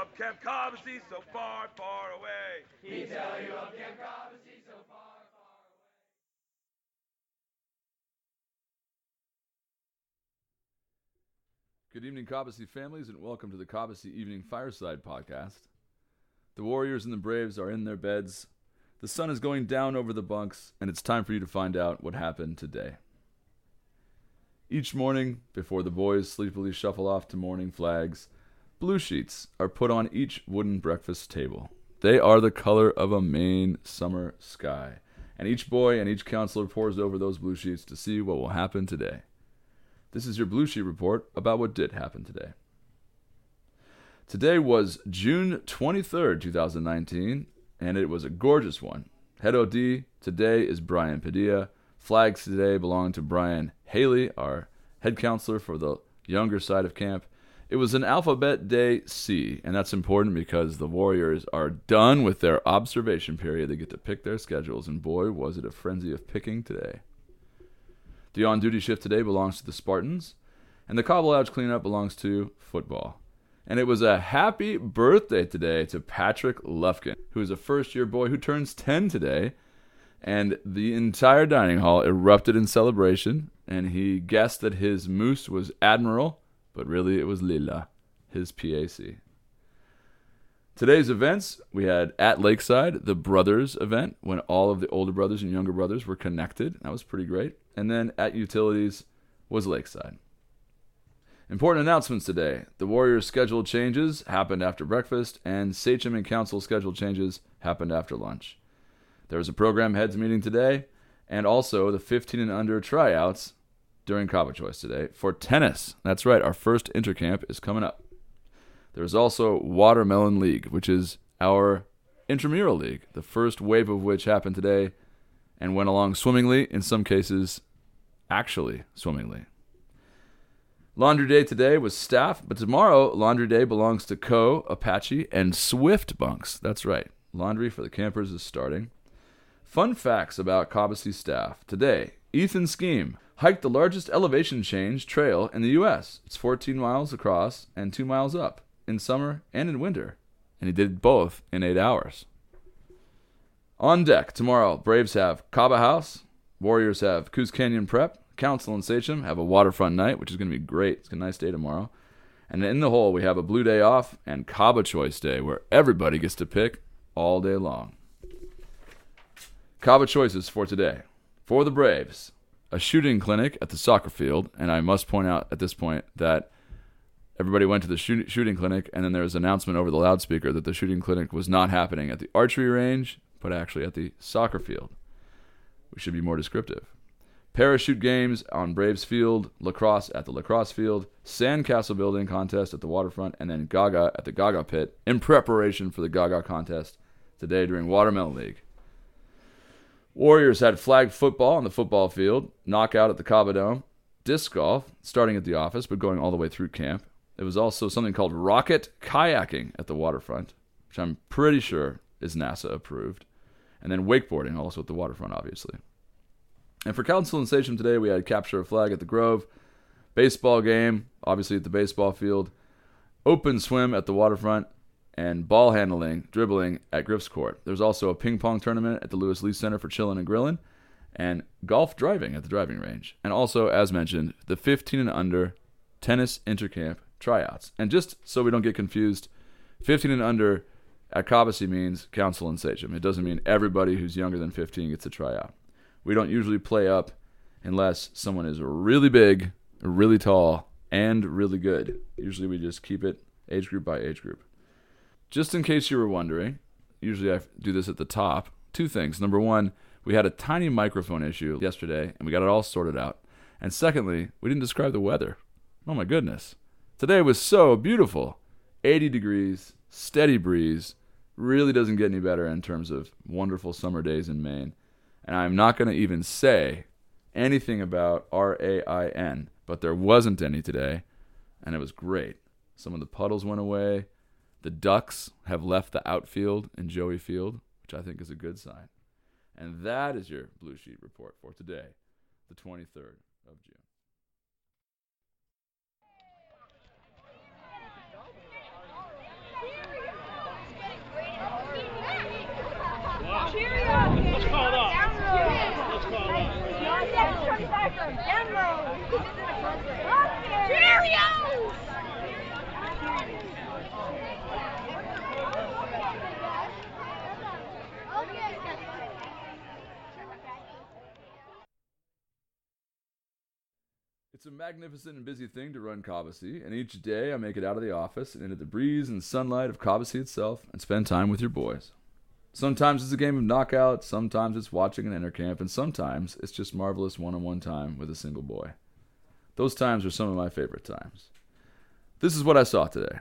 of Camp Cobbossee so far, far away. He'd tell you of Camp Cobbossee so far, far away. Good evening, Cobbossee families, and welcome to the Cobbossee Evening Fireside Podcast. The Warriors and the Braves are in their beds. The sun is going down over the bunks, and it's time for you to find out what happened today. Each morning, before the boys sleepily shuffle off to morning flags, blue sheets are put on each wooden breakfast table. They are the color of a Maine summer sky, and each boy and each counselor pores over those blue sheets to see what will happen today. This is your Blue Sheet report about what did happen today. Today was June 23rd, 2019, and it was a gorgeous one. Head OD today is Brian Padilla. Flags today belong to Brian Haley, our head counselor for the younger side of camp. It was an alphabet day C, and that's important because the Warriors are done with their observation period. They get to pick their schedules, and boy, was it a frenzy of picking today. The on duty shift today belongs to the Spartans, and the Cobble Ouch cleanup belongs to football. And it was a happy birthday today to Patrick Lufkin, who is a first year boy who turns 10 today. And the entire dining hall erupted in celebration, and he guessed that his moose was Admiral, but really it was Lila, his PAC. Today's events we had at Lakeside the brothers event when all of the older brothers and younger brothers were connected. That was pretty great. And then at Utilities was Lakeside. Important announcements today. The Warriors' scheduled changes happened after breakfast, and Sachem and Council scheduled changes happened after lunch. There was a program heads meeting today, and also the 15 and under tryouts during Cabo Choice today for tennis. That's right, our first intercamp is coming up. There's also Watermelon League, which is our intramural league, the first wave of which happened today and went along swimmingly, in some cases, actually swimmingly. Laundry Day today was staff, but tomorrow Laundry Day belongs to Co, Apache, and Swift Bunks. That's right. Laundry for the campers is starting. Fun facts about Cobbossee staff. Today, Ethan Scheme hiked the largest elevation change trail in the U.S. It's 14 miles across and 2 miles up in summer and in winter, and he did both in 8 hours. On deck tomorrow, Braves have Caba House, Warriors have Coos Canyon Prep, Council and Sachem have a waterfront night, which is going to be great. It's a nice day tomorrow. And in the hole, we have a blue day off and Caba Choice Day, where everybody gets to pick all day long. Caba choices for today. For the Braves, a shooting clinic at the soccer field, and I must point out at this point that everybody went to the shoot- shooting clinic, and then there was an announcement over the loudspeaker that the shooting clinic was not happening at the archery range, but actually at the soccer field. We should be more descriptive. Parachute games on Braves Field, lacrosse at the lacrosse field, sandcastle building contest at the waterfront, and then Gaga at the Gaga pit in preparation for the Gaga contest today during Watermelon League. Warriors had flag football on the football field, knockout at the Cabo Dome, disc golf starting at the office but going all the way through camp. There was also something called rocket kayaking at the waterfront, which I'm pretty sure is NASA approved, and then wakeboarding also at the waterfront, obviously. And for Council and Sachem today, we had capture a flag at the Grove, baseball game, obviously at the baseball field, open swim at the waterfront, and ball handling, dribbling at Griff's Court. There's also a ping pong tournament at the Lewis Lee Center for chillin' and grillin', and golf driving at the driving range. And also, as mentioned, the 15 and under tennis intercamp tryouts. And just so we don't get confused, 15 and under at Cobbossee means Council and Sachem. It doesn't mean everybody who's younger than 15 gets a tryout. We don't usually play up unless someone is really big, really tall, and really good. Usually we just keep it age group by age group. Just in case you were wondering, usually I do this at the top. Two things. Number one, we had a tiny microphone issue yesterday and we got it all sorted out. And secondly, we didn't describe the weather. Oh my goodness. Today was so beautiful. 80 degrees, steady breeze. Really doesn't get any better in terms of wonderful summer days in Maine. And I'm not going to even say anything about R A I N, but there wasn't any today, and it was great. Some of the puddles went away. The Ducks have left the outfield in Joey Field, which I think is a good sign. And that is your Blue Sheet report for today, the 23rd of June. Let's call it off. Let's call it off. Cheerios! It's a magnificent and busy thing to run Cobbossee, and each day I make it out of the office and into the breeze and sunlight of Cobbossee itself and spend time with your boys. Sometimes it's a game of knockout, sometimes it's watching an intercamp, and sometimes it's just marvelous one on one time with a single boy. Those times are some of my favorite times. This is what I saw today.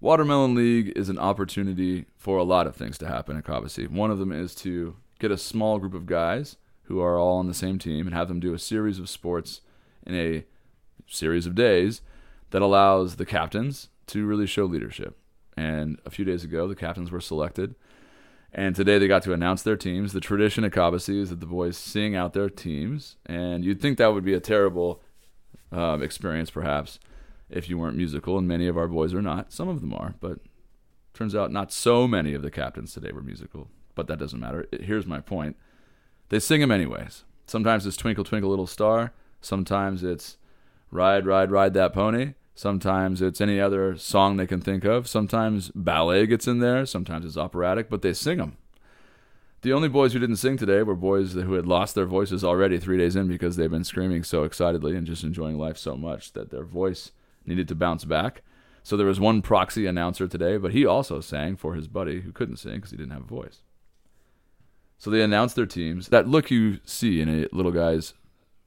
Watermelon League is an opportunity for a lot of things to happen in Cobbossee. One of them is to get a small group of guys who are all on the same team and have them do a series of sports in a series of days that allows the captains to really show leadership. And a few days ago, the captains were selected. And today they got to announce their teams. The tradition at Cobbossee is that the boys sing out their teams. And you'd think that would be a terrible um, experience, perhaps, if you weren't musical. And many of our boys are not. Some of them are. But turns out not so many of the captains today were musical. But that doesn't matter. Here's my point they sing them anyways. Sometimes it's Twinkle, Twinkle, Little Star. Sometimes it's Ride, Ride, Ride That Pony. Sometimes it's any other song they can think of. Sometimes ballet gets in there. Sometimes it's operatic, but they sing them. The only boys who didn't sing today were boys who had lost their voices already three days in because they've been screaming so excitedly and just enjoying life so much that their voice needed to bounce back. So there was one proxy announcer today, but he also sang for his buddy who couldn't sing because he didn't have a voice. So they announce their teams. That look you see in a little guy's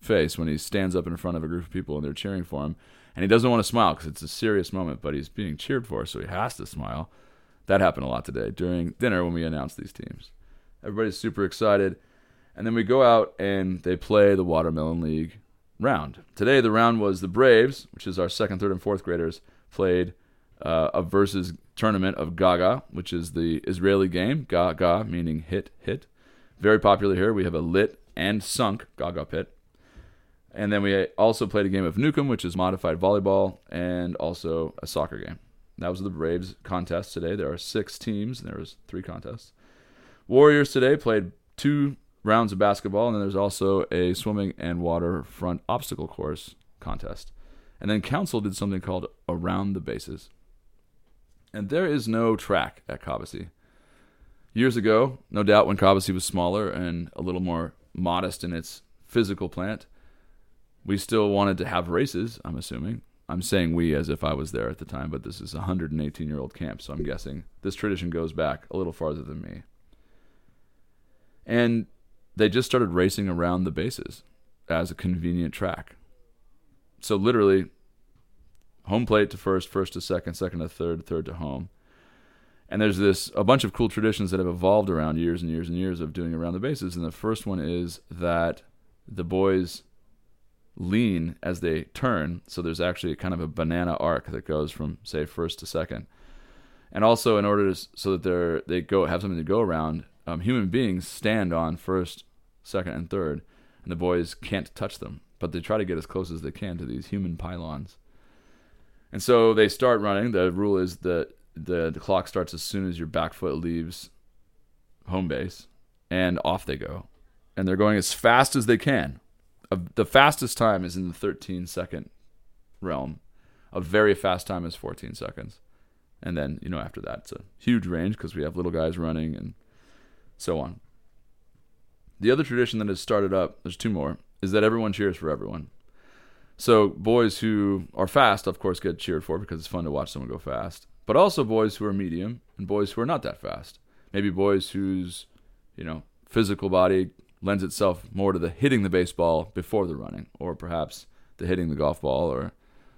face when he stands up in front of a group of people and they're cheering for him, and he doesn't want to smile because it's a serious moment, but he's being cheered for, so he has to smile. That happened a lot today during dinner when we announced these teams. Everybody's super excited. And then we go out and they play the Watermelon League round. Today, the round was the Braves, which is our second, third, and fourth graders, played uh, a versus tournament of Gaga, which is the Israeli game. Gaga meaning hit, hit. Very popular here. We have a lit and sunk Gaga pit. And then we also played a game of Nukem, which is modified volleyball, and also a soccer game. That was the Braves contest today. There are six teams, and there was three contests. Warriors today played two rounds of basketball, and then there's also a swimming and waterfront obstacle course contest. And then Council did something called Around the Bases. And there is no track at Cobbossee. Years ago, no doubt when Cobbossee was smaller and a little more modest in its physical plant, we still wanted to have races, I'm assuming. I'm saying we as if I was there at the time, but this is a 118 year old camp, so I'm guessing this tradition goes back a little farther than me. And they just started racing around the bases as a convenient track. So literally, home plate to first, first to second, second to third, third to home. And there's this a bunch of cool traditions that have evolved around years and years and years of doing around the bases. And the first one is that the boys lean as they turn. So there's actually kind of a banana arc that goes from say first to second. And also in order to, so that they're they go have something to go around, um, human beings stand on first, second, and third, and the boys can't touch them, but they try to get as close as they can to these human pylons. And so they start running. The rule is that the the clock starts as soon as your back foot leaves home base, and off they go, and they're going as fast as they can. Uh, the fastest time is in the 13 second realm. A very fast time is 14 seconds, and then you know after that it's a huge range because we have little guys running and so on. The other tradition that has started up, there's two more, is that everyone cheers for everyone. So boys who are fast, of course, get cheered for because it's fun to watch someone go fast but also boys who are medium and boys who are not that fast. Maybe boys whose, you know, physical body lends itself more to the hitting the baseball before the running, or perhaps the hitting the golf ball, or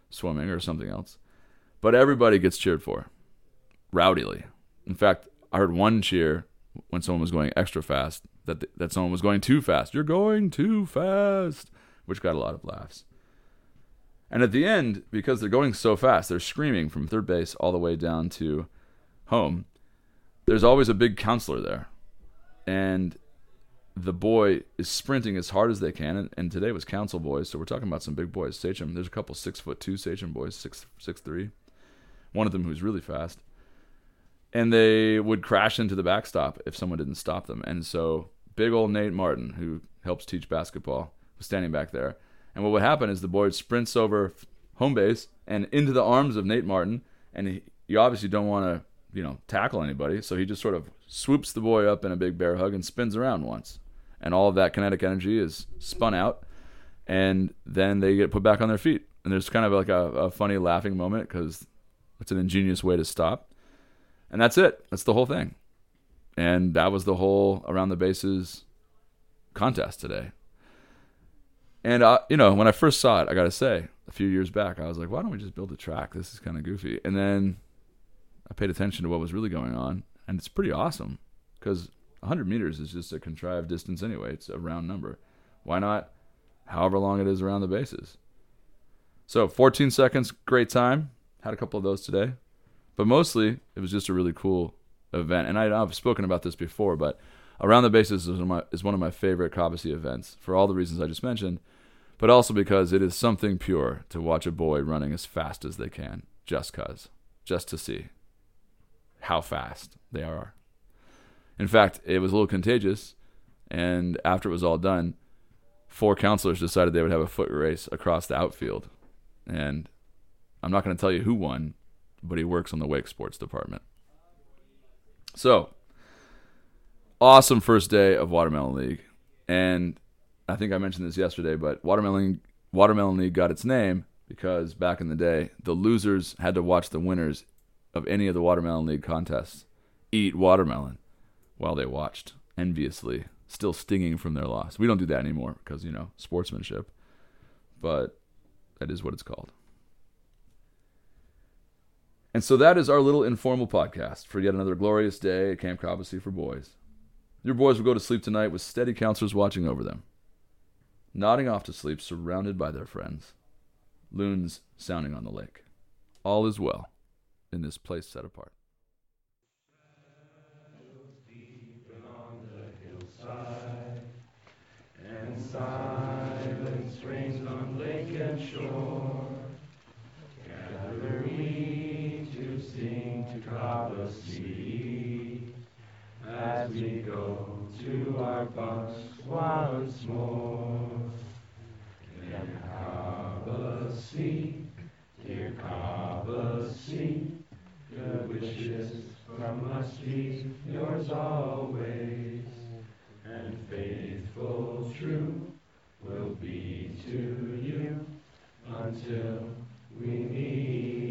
swimming or something else. But everybody gets cheered for rowdily. In fact, I heard one cheer when someone was going extra fast that that someone was going too fast. You're going too fast, which got a lot of laughs. And at the end, because they're going so fast, they're screaming from third base all the way down to home. There's always a big counselor there. And the boy is sprinting as hard as they can. And, and today was council boys, so we're talking about some big boys. Sachem, there's a couple six foot two Sachem boys, six six three. One of them who's really fast. And they would crash into the backstop if someone didn't stop them. And so big old Nate Martin, who helps teach basketball, was standing back there and what would happen is the boy sprints over home base and into the arms of Nate Martin, and he, you obviously don't want to, you know, tackle anybody, so he just sort of swoops the boy up in a big bear hug and spins around once, and all of that kinetic energy is spun out, and then they get put back on their feet, and there's kind of like a, a funny laughing moment because it's an ingenious way to stop, and that's it. That's the whole thing, and that was the whole around the bases contest today. And uh, you know, when I first saw it, I gotta say, a few years back, I was like, why don't we just build a track? This is kind of goofy. And then I paid attention to what was really going on, and it's pretty awesome because 100 meters is just a contrived distance anyway. It's a round number. Why not? However long it is around the bases. So 14 seconds, great time. Had a couple of those today, but mostly it was just a really cool event. And I, have spoken about this before, but around the bases is one of my, is one of my favorite Cobbossee events for all the reasons I just mentioned but also because it is something pure to watch a boy running as fast as they can, just cause, just to see how fast they are. In fact, it was a little contagious, and after it was all done, four counselors decided they would have a foot race across the outfield. And I'm not going to tell you who won, but he works on the Wake Sports Department. So, awesome first day of Watermelon League. And I think I mentioned this yesterday, but Watermelon Watermelon League got its name because back in the day, the losers had to watch the winners of any of the Watermelon League contests eat watermelon while they watched enviously, still stinging from their loss. We don't do that anymore because, you know, sportsmanship. But that is what it's called. And so that is our little informal podcast for yet another glorious day at Camp Cobbossee for boys. Your boys will go to sleep tonight with steady counselors watching over them nodding off to sleep surrounded by their friends. Loons sounding on the lake. All is well in this place set apart. And silence reigns on lake and shore. Gather we to sing to Cobbossee as we go to our bunks once more. Dear Cobbossee, dear Cobbossee, good wishes from us be yours always, and faithful true will be to you until we meet.